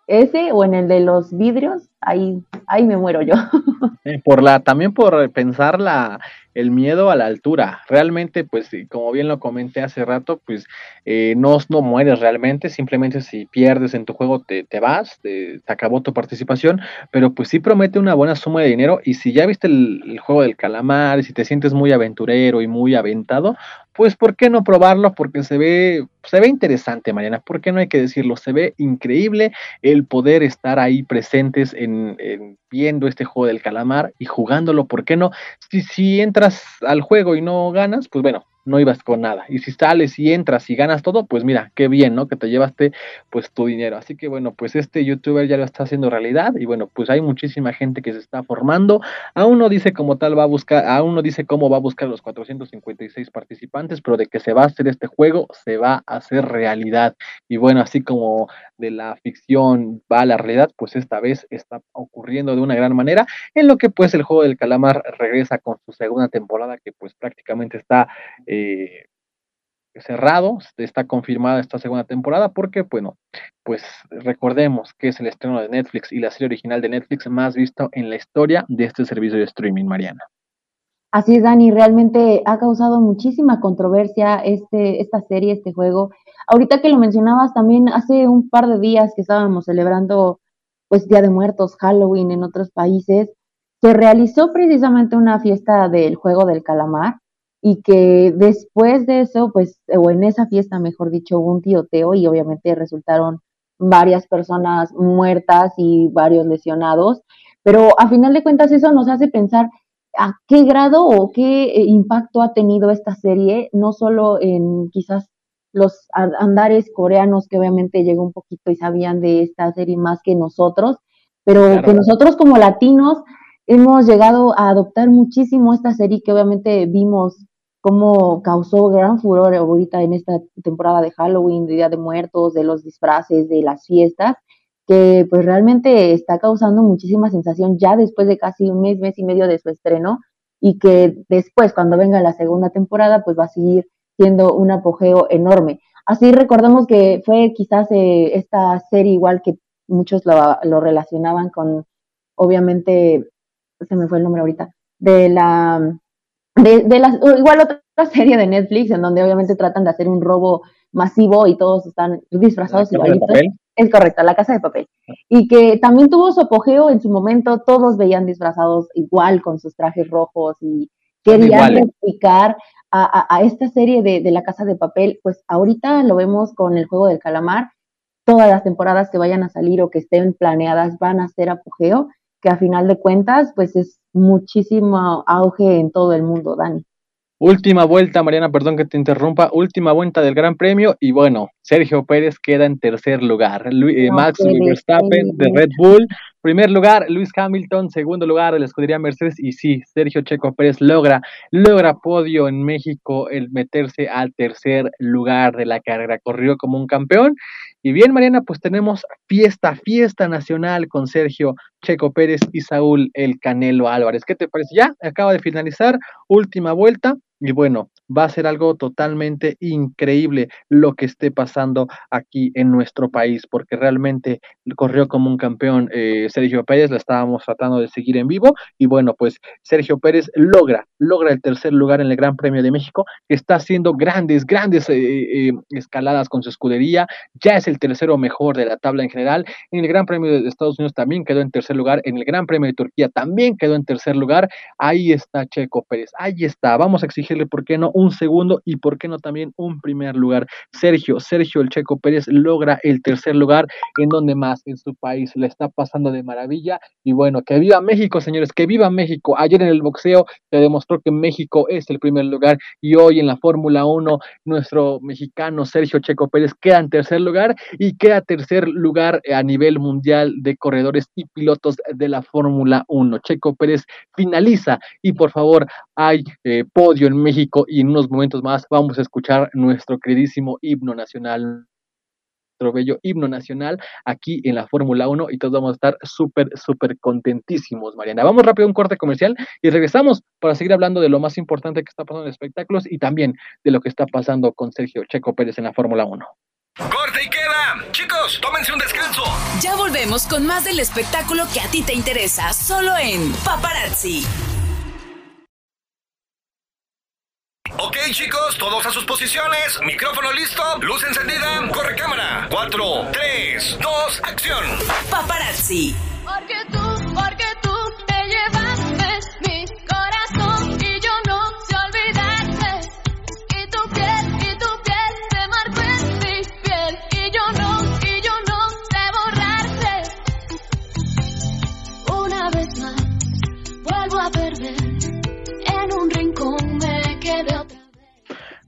Ese o en el de los vidrios, ahí, ahí me muero yo. (laughs) Eh, por la, también por pensar la, el miedo a la altura. Realmente, pues, como bien lo comenté hace rato, pues eh, no, no mueres realmente, simplemente si pierdes en tu juego te, te vas, te, acabó tu participación, pero pues sí promete una buena suma de dinero y si ya viste el, juego del calamar, si te sientes muy aventurero y muy aventado, pues ¿por qué no probarlo? Porque se ve, se ve interesante, Mariana, ¿por qué no hay que decirlo? Se ve increíble el poder estar ahí presentes en, en viendo este juego del calamar y jugándolo, ¿por qué no? Si, si entras al juego y no ganas, pues bueno, no ibas con nada. Y si sales y entras y ganas todo, pues mira, qué bien, ¿no? Que te llevaste pues tu dinero. Así que bueno, pues este youtuber ya lo está haciendo realidad y bueno, pues hay muchísima gente que se está formando. Aún no dice como tal va a buscar, aún no dice cómo va a buscar los 456 participantes, pero de que se va a hacer este juego, se va a hacer realidad. Y bueno, así como de la ficción va a la realidad, pues esta vez está ocurriendo de una gran manera, en lo que pues el juego del calamar regresa con su segunda temporada que pues prácticamente está eh, cerrado, está confirmada esta segunda temporada porque, bueno, pues recordemos que es el estreno de Netflix y la serie original de Netflix más visto en la historia de este servicio de streaming, Mariana. Así es, Dani, realmente ha causado muchísima controversia este, esta serie, este juego. Ahorita que lo mencionabas, también hace un par de días que estábamos celebrando pues Día de Muertos, Halloween en otros países, se realizó precisamente una fiesta del juego del calamar y que después de eso, pues, o en esa fiesta, mejor dicho, hubo un tiroteo y obviamente resultaron varias personas muertas y varios lesionados, pero a final de cuentas eso nos hace pensar a qué grado o qué eh, impacto ha tenido esta serie, no solo en quizás los andares coreanos que obviamente llegó un poquito y sabían de esta serie más que nosotros, pero claro. que nosotros como latinos hemos llegado a adoptar muchísimo esta serie que obviamente vimos cómo causó gran furor ahorita en esta temporada de Halloween, de Día de Muertos, de los disfraces, de las fiestas, que pues realmente está causando muchísima sensación ya después de casi un mes, mes y medio de su estreno y que después cuando venga la segunda temporada pues va a seguir siendo un apogeo enorme. Así recordemos que fue quizás eh, esta serie igual que muchos lo, lo, relacionaban con, obviamente, se me fue el nombre ahorita, de la, de, de la, igual otra (laughs) serie de Netflix en donde obviamente tratan de hacer un robo masivo y todos están disfrazados igualitos. Es correcto, La Casa de Papel. Y que también tuvo su apogeo en su momento, todos veían disfrazados igual con sus trajes rojos y querían replicar a, a, a, esta serie de, de, La Casa de Papel. Pues ahorita lo vemos con el juego del calamar. Todas las temporadas que vayan a salir o que estén planeadas van a ser apogeo, que a final de cuentas, pues es muchísimo auge en todo el mundo, Dani. Última vuelta, Mariana, perdón que te interrumpa, última vuelta del Gran Premio y bueno, Sergio Pérez queda en tercer lugar, Lu eh, Max Verstappen de Red Bull, primer lugar, Luis Hamilton, segundo lugar la escudería Mercedes. Y sí, Sergio Checo Pérez logra, logra podio en México el meterse al tercer lugar de la carrera, corrió como un campeón y bien, Mariana, pues tenemos fiesta, fiesta nacional con Sergio Checo Pérez y Saúl El Canelo Álvarez. ¿Qué te parece? Ya acaba de finalizar, última vuelta. Y bueno, va a ser algo totalmente increíble lo que esté pasando aquí en nuestro país, porque realmente corrió como un campeón eh, Sergio Pérez, la estábamos tratando de seguir en vivo, y bueno, pues Sergio Pérez logra, logra el tercer lugar en el Gran Premio de México, está haciendo grandes, grandes eh, eh, escaladas con su escudería, ya es el tercero mejor de la tabla en general, en el Gran Premio de Estados Unidos también quedó en tercer lugar, en el Gran Premio de Turquía también quedó en tercer lugar, ahí está Checo Pérez, ahí está, vamos a exigirle, ¿por qué no? Un segundo y, ¿por qué no? También un primer lugar. Sergio, Sergio El Checo Pérez logra el tercer lugar, en donde más en su país le está pasando de maravilla. Y bueno, que viva México, señores, que viva México. Ayer en el boxeo se demostró que México es el primer lugar y hoy en la Fórmula 1 nuestro mexicano Sergio Checo Pérez queda en tercer lugar y queda tercer lugar a nivel mundial de corredores y pilotos de la Fórmula 1. Checo Pérez finaliza y por favor hay eh, podio en México y en unos momentos más vamos a escuchar nuestro queridísimo himno nacional nuestro bello himno nacional aquí en la Fórmula 1 y todos vamos a estar súper, súper contentísimos, Mariana. Vamos rápido a un corte comercial y regresamos para seguir hablando de lo más importante que está pasando en espectáculos y también de lo que está pasando con Sergio Checo Pérez en la Fórmula 1. Corte y queda. Chicos, tómense un descanso. Ya volvemos con más del espectáculo que a ti te interesa, solo en Paparazzi. Ok, chicos, todos a sus posiciones. Micrófono listo, luz encendida, corre cámara. 4, 3, 2, acción. Paparazzi. Porque tú, porque tú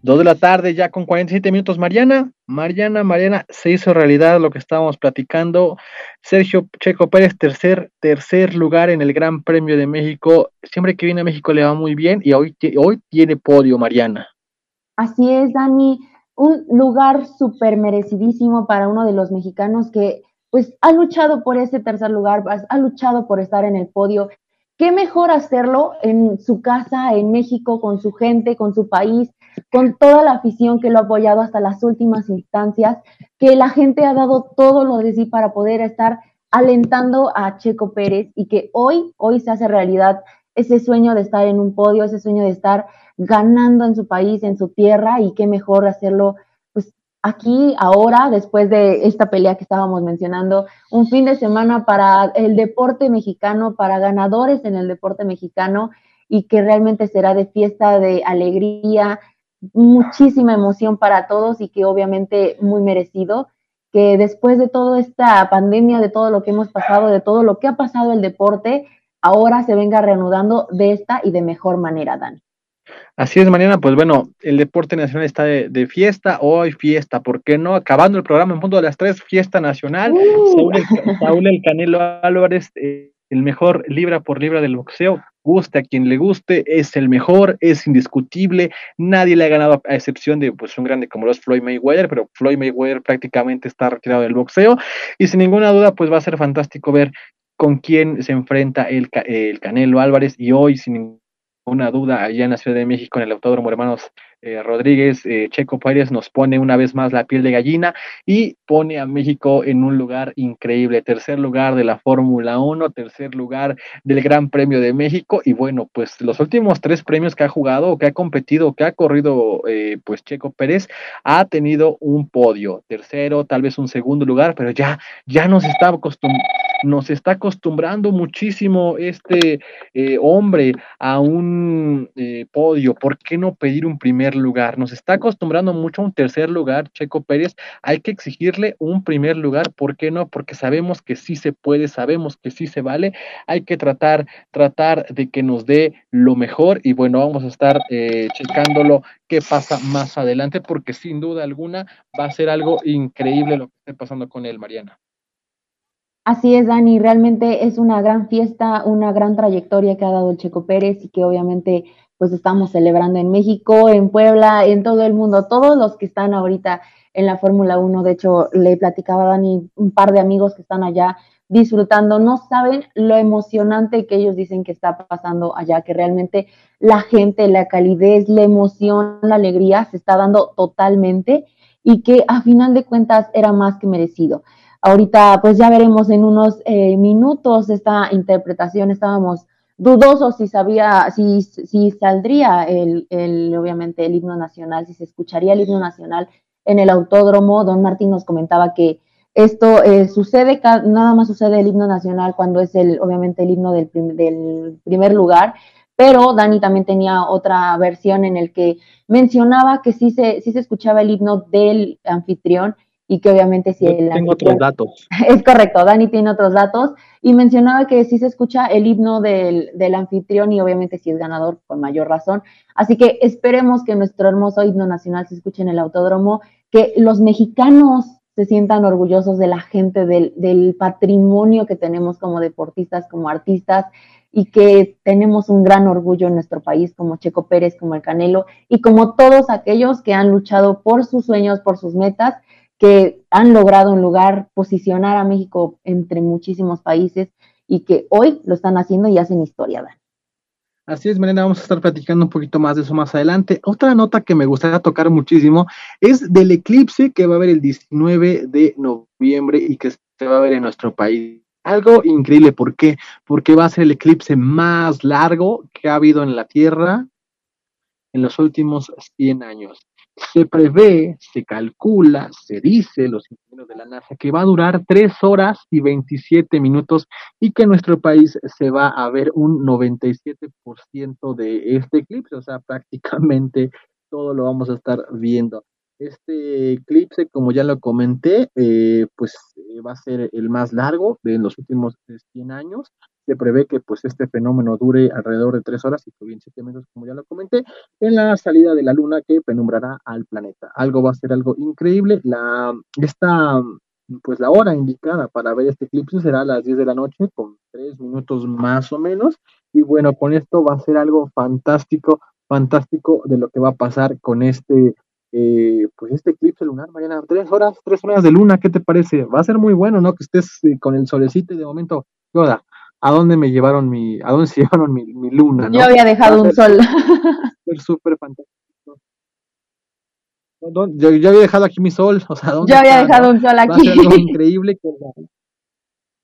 Dos de la tarde, ya con 47 minutos. Mariana, Mariana, Mariana, se hizo realidad lo que estábamos platicando. Sergio Checo Pérez, tercer, tercer lugar en el Gran Premio de México. Siempre que viene a México le va muy bien y hoy, hoy tiene podio, Mariana. Así es, Dani, un lugar súper merecidísimo para uno de los mexicanos que pues ha luchado por ese tercer lugar, ha luchado por estar en el podio. Qué mejor hacerlo en su casa, en México, con su gente, con su país, con toda la afición que lo ha apoyado hasta las últimas instancias, que la gente ha dado todo lo de sí para poder estar alentando a Checo Pérez y que hoy, hoy se hace realidad ese sueño de estar en un podio, ese sueño de estar ganando en su país, en su tierra, y qué mejor hacerlo aquí, ahora, después de esta pelea que estábamos mencionando, un fin de semana para el deporte mexicano, para ganadores en el deporte mexicano, y que realmente será de fiesta, de alegría, muchísima emoción para todos y que obviamente muy merecido que después de toda esta pandemia, de todo lo que hemos pasado, de todo lo que ha pasado el deporte, ahora se venga reanudando de esta y de mejor manera, Dan. Así es, Mariana, pues bueno, el deporte nacional está de, de fiesta, hoy fiesta, ¿por qué no? Acabando el programa en punto de las tres, fiesta nacional, Uh. Saúl, el, Saúl el Canelo Álvarez, eh, el mejor libra por libra del boxeo, guste a quien le guste, es el mejor, es indiscutible, nadie le ha ganado a excepción de pues un grande como lo es Floyd Mayweather, pero Floyd Mayweather prácticamente está retirado del boxeo y sin ninguna duda pues va a ser fantástico ver con quién se enfrenta el, el Canelo Álvarez y hoy sin ninguna duda allá en la Ciudad de México en el Autódromo Hermanos eh, Rodríguez, eh, Checo Pérez nos pone una vez más la piel de gallina y pone a México en un lugar increíble, tercer lugar de la Fórmula 1, tercer lugar del Gran Premio de México y bueno, pues los últimos tres premios que ha jugado que ha competido, que ha corrido eh, pues Checo Pérez ha tenido un podio, tercero, tal vez un segundo lugar, pero ya, ya nos está acostumbrando nos está acostumbrando muchísimo este eh, hombre a un eh, podio. ¿Por qué no pedir un primer lugar? Nos está acostumbrando mucho a un tercer lugar, Checo Pérez. Hay que exigirle un primer lugar. ¿Por qué no? Porque sabemos que sí se puede, sabemos que sí se vale. Hay que tratar, tratar de que nos dé lo mejor. Y bueno, vamos a estar eh, checándolo qué pasa más adelante, porque sin duda alguna va a ser algo increíble lo que esté pasando con él, Mariana. Así es, Dani, realmente es una gran fiesta, una gran trayectoria que ha dado el Checo Pérez y que obviamente pues estamos celebrando en México, en Puebla, en todo el mundo, todos los que están ahorita en la Fórmula 1, de hecho le platicaba a Dani un par de amigos que están allá disfrutando, no saben lo emocionante que ellos dicen que está pasando allá, que realmente la gente, la calidez, la emoción, la alegría se está dando totalmente y que a final de cuentas era más que merecido. Ahorita pues ya veremos en unos eh, minutos esta interpretación, estábamos dudosos si sabía, si, si saldría el, el, obviamente el himno nacional, si se escucharía el himno nacional en el autódromo. Don Martín nos comentaba que esto eh, sucede, nada más sucede el himno nacional cuando es el, obviamente el himno del, del primer lugar, pero Dani también tenía otra versión en el que mencionaba que sí se, sí se escuchaba el himno del anfitrión y que obviamente si Yo el tengo otros datos. (laughs) Es correcto, Dani tiene otros datos y mencionaba que sí se escucha el himno del, del, anfitrión y obviamente si es ganador por mayor razón. Así que esperemos que nuestro hermoso himno nacional se escuche en el autódromo, que los mexicanos se sientan orgullosos de la gente, del, del patrimonio que tenemos como deportistas, como artistas, y que tenemos un gran orgullo en nuestro país, como Checo Pérez, como el Canelo, y como todos aquellos que han luchado por sus sueños, por sus metas, que han logrado un lugar, posicionar a México entre muchísimos países y que hoy lo están haciendo y hacen historia, Dan. Así es, Mariana, vamos a estar platicando un poquito más de eso más adelante. Otra nota que me gustaría tocar muchísimo es del eclipse que va a haber el 19 de noviembre y que se va a ver en nuestro país. Algo increíble, ¿por qué? Porque va a ser el eclipse más largo que ha habido en la Tierra en los últimos 100 años. Se prevé, se calcula, se dice, los ingenieros de la NASA, que va a durar 3 horas y 27 minutos y que en nuestro país se va a ver un 97% de este eclipse, o sea, (laughs) prácticamente todo lo vamos a estar viendo. Este eclipse, como ya lo comenté, eh, pues eh, va a ser el más largo de los últimos 100 años. Se prevé que pues este fenómeno dure alrededor de tres horas y que bien siete minutos, como ya lo comenté, en la salida de la luna que penumbrará al planeta. Algo va a ser algo increíble. La, esta, pues la hora indicada para ver este eclipse será a las 10 de la noche, con tres minutos más o menos. Y bueno, con esto va a ser algo fantástico, fantástico de lo que va a pasar con este eh, pues este eclipse lunar, mañana tres horas, tres horas de luna, ¿qué te parece? Va a ser muy bueno, ¿no? Que estés eh, con el solecito y de momento, Yoda, ¿a dónde me llevaron mi, a dónde (laughs) se llevaron mi, mi luna? ¿no? Yo había dejado un sol. (laughs) Va ser súper fantástico. ¿Dó- Yo, yo había dejado aquí mi sol, o sea, ¿dónde Yo había está, dejado no? un sol Va a ser aquí. algo (laughs) increíble que la-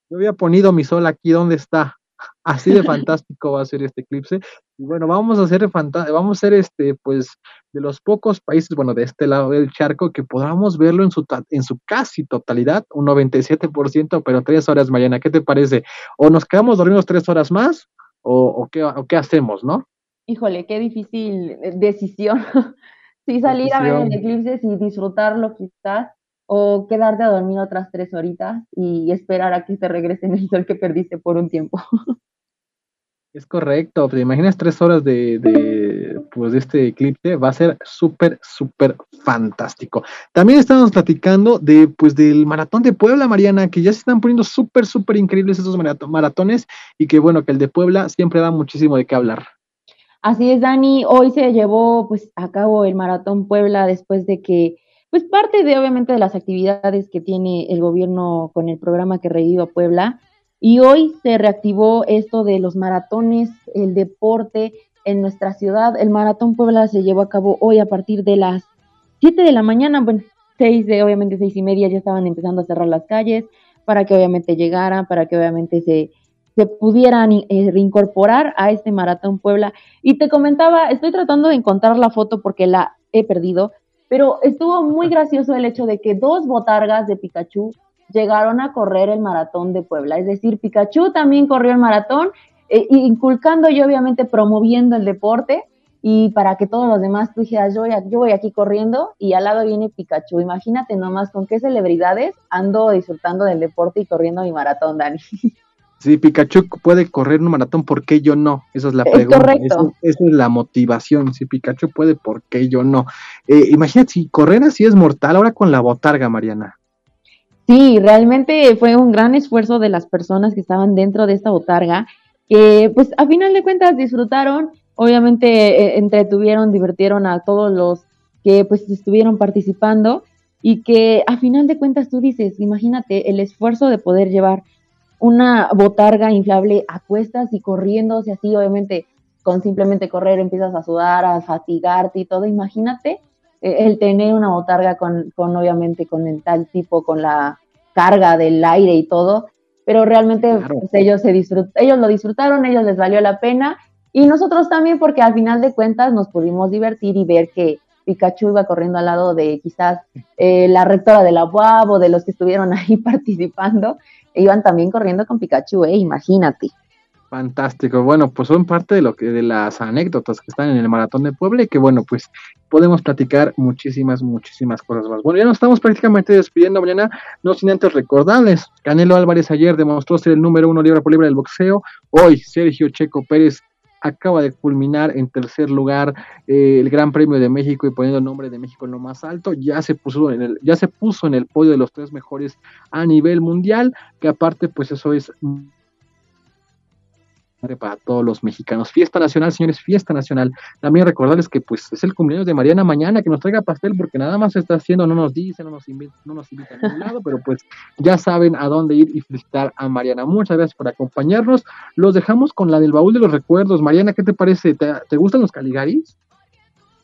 yo había ponido mi sol aquí, ¿dónde está? Así de fantástico va a ser este eclipse. Y bueno, vamos a fanta- vamos a ser este, pues, de los pocos países, bueno, de este lado del charco, que podamos verlo en su, en su casi totalidad, un 97%, pero tres horas mañana. ¿Qué te parece? ¿O nos quedamos dormidos tres horas más? ¿O, o qué, o qué hacemos, no? Híjole, qué difícil eh, decisión. (laughs) Si salir a ver el eclipse y disfrutarlo quizás, o quedarte a dormir otras tres horitas y esperar a que te regrese el sol que perdiste por un tiempo. (laughs) Es correcto, ¿te imaginas tres horas de, de, pues, de este eclipse? Va a ser súper, súper fantástico. También estamos platicando de, pues, del maratón de Puebla, Mariana, que ya se están poniendo súper, súper increíbles esos marato- maratones y que bueno, que el de Puebla siempre da muchísimo de qué hablar. Así es, Dani. Hoy se llevó pues a cabo el Maratón Puebla después de que, pues parte de obviamente de las actividades que tiene el gobierno con el programa que reviva Puebla. Y hoy se reactivó esto de los maratones, el deporte en nuestra ciudad. El Maratón Puebla se llevó a cabo hoy a partir de las 7 de la mañana, bueno, 6 de, obviamente seis y media ya estaban empezando a cerrar las calles para que obviamente llegaran, para que obviamente se, se pudieran eh, reincorporar a este Maratón Puebla. Y te comentaba, estoy tratando de encontrar la foto porque la he perdido, pero estuvo muy gracioso el hecho de que dos botargas de Pikachu llegaron a correr el maratón de Puebla. Es decir, Pikachu también corrió el maratón, eh, inculcando y obviamente promoviendo el deporte. Y para que todos los demás tú dijeras, yo voy, voy aquí corriendo y al lado viene Pikachu. Imagínate nomás con qué celebridades ando disfrutando del deporte y corriendo mi maratón, Dani. (laughs) Si Pikachu puede correr un maratón, ¿por qué yo no? Esa es la pregunta. esa es la motivación. Si Pikachu puede, ¿por qué yo no? Eh, imagínate, si correr así es mortal, ahora con la botarga, Mariana. Sí, realmente fue un gran esfuerzo de las personas que estaban dentro de esta botarga, que pues a final de cuentas disfrutaron, obviamente eh, entretuvieron, divirtieron a todos los que pues estuvieron participando y que a final de cuentas tú dices, imagínate el esfuerzo de poder llevar una botarga inflable a cuestas y corriéndose así, obviamente con simplemente correr empiezas a sudar, a fatigarte y todo, imagínate eh, el tener una botarga con, con obviamente con el tal tipo, con la carga del aire y todo, pero realmente Claro. pues, ellos, se disfrut ellos lo disfrutaron, ellos les valió la pena. Y nosotros también porque al final de cuentas nos pudimos divertir y ver que Pikachu iba corriendo al lado de quizás eh, la rectora de la UAB o de los que estuvieron ahí (laughs) participando, iban también corriendo con Pikachu, eh, imagínate. Fantástico. Bueno, pues son parte de lo que de las anécdotas que están en el maratón de Puebla y que bueno, pues podemos platicar muchísimas, muchísimas cosas más. Bueno, ya nos estamos prácticamente despidiendo mañana, no sin antes recordarles, Canelo Álvarez ayer demostró ser el número uno libra por libra del boxeo, hoy Sergio Checo Pérez acaba de culminar en tercer lugar eh, el Gran Premio de México y poniendo el nombre de México en lo más alto, ya se puso en el, ya se puso en el podio de los tres mejores a nivel mundial, que aparte pues eso es para todos los mexicanos. Fiesta nacional, señores, fiesta nacional. También recordarles que pues es el cumpleaños de Mariana mañana, que nos traiga pastel, porque nada más está haciendo, no nos dice, no nos invita, no nos invita a ningún lado, pero pues ya saben a dónde ir y felicitar a Mariana. Muchas gracias por acompañarnos. Los dejamos con la del baúl de los recuerdos. Mariana, ¿qué te parece? ¿Te, te gustan los Caligaris?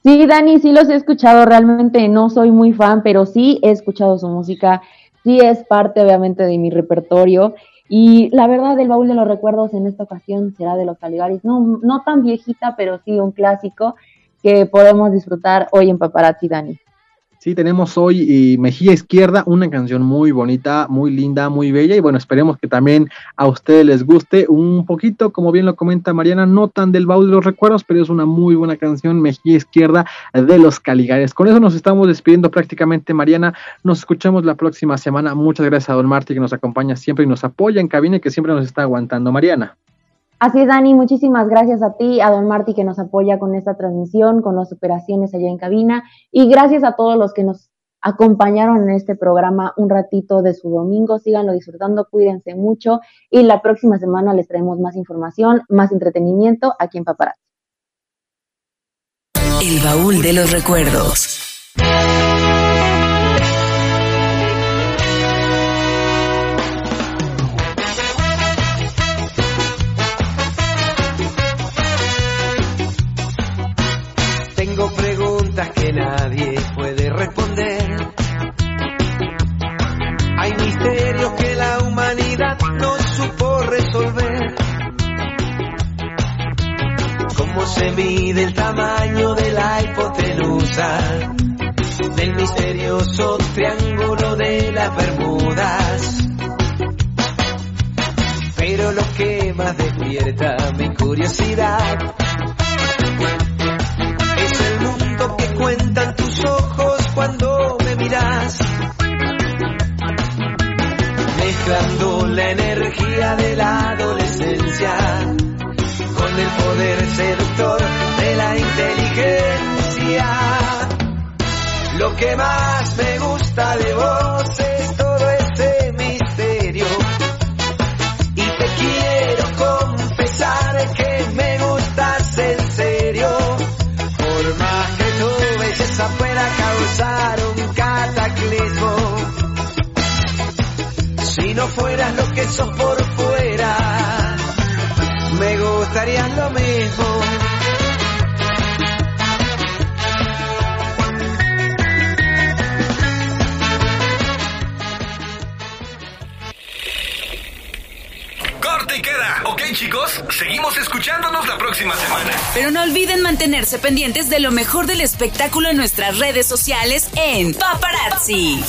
Sí, Dani, sí los he escuchado, realmente no soy muy fan, pero sí he escuchado su música, sí es parte obviamente de mi repertorio y la verdad el baúl de los recuerdos en esta ocasión será de los Caligaris, no, no tan viejita, pero sí un clásico que podemos disfrutar hoy en Paparazzi, Dani. Sí, tenemos hoy Mejilla Izquierda, una canción muy bonita, muy linda, muy bella y bueno, esperemos que también a ustedes les guste un poquito, como bien lo comenta Mariana, no tan del baúl de los recuerdos, pero es una muy buena canción, Mejilla Izquierda de los Caligares. Con eso nos estamos despidiendo prácticamente, Mariana, nos escuchamos la próxima semana. Muchas gracias a Don Martí que nos acompaña siempre y nos apoya en cabina y que siempre nos está aguantando, Mariana. Así es, Dani, muchísimas gracias a ti, a Don Marti que nos apoya con esta transmisión, con las operaciones allá en cabina, y gracias a todos los que nos acompañaron en este programa un ratito de su domingo. Síganlo disfrutando, cuídense mucho y la próxima semana les traemos más información, más entretenimiento aquí en Paparazzi. El baúl de los recuerdos. Preguntas que nadie puede responder. Hay misterios que la humanidad no supo resolver. ¿Cómo se mide el tamaño de la hipotenusa? Del misterioso triángulo de las Bermudas. Pero lo que más despierta mi curiosidad cuentan tus ojos cuando me miras. Mezclando la energía de la adolescencia con el poder seductor de la inteligencia. Lo que más me gusta de vos es que sos por fuera, me gustaría lo mismo. Corte y queda. Ok, chicos, seguimos escuchándonos la próxima semana. Pero no olviden mantenerse pendientes de lo mejor del espectáculo en nuestras redes sociales en Paparazzi.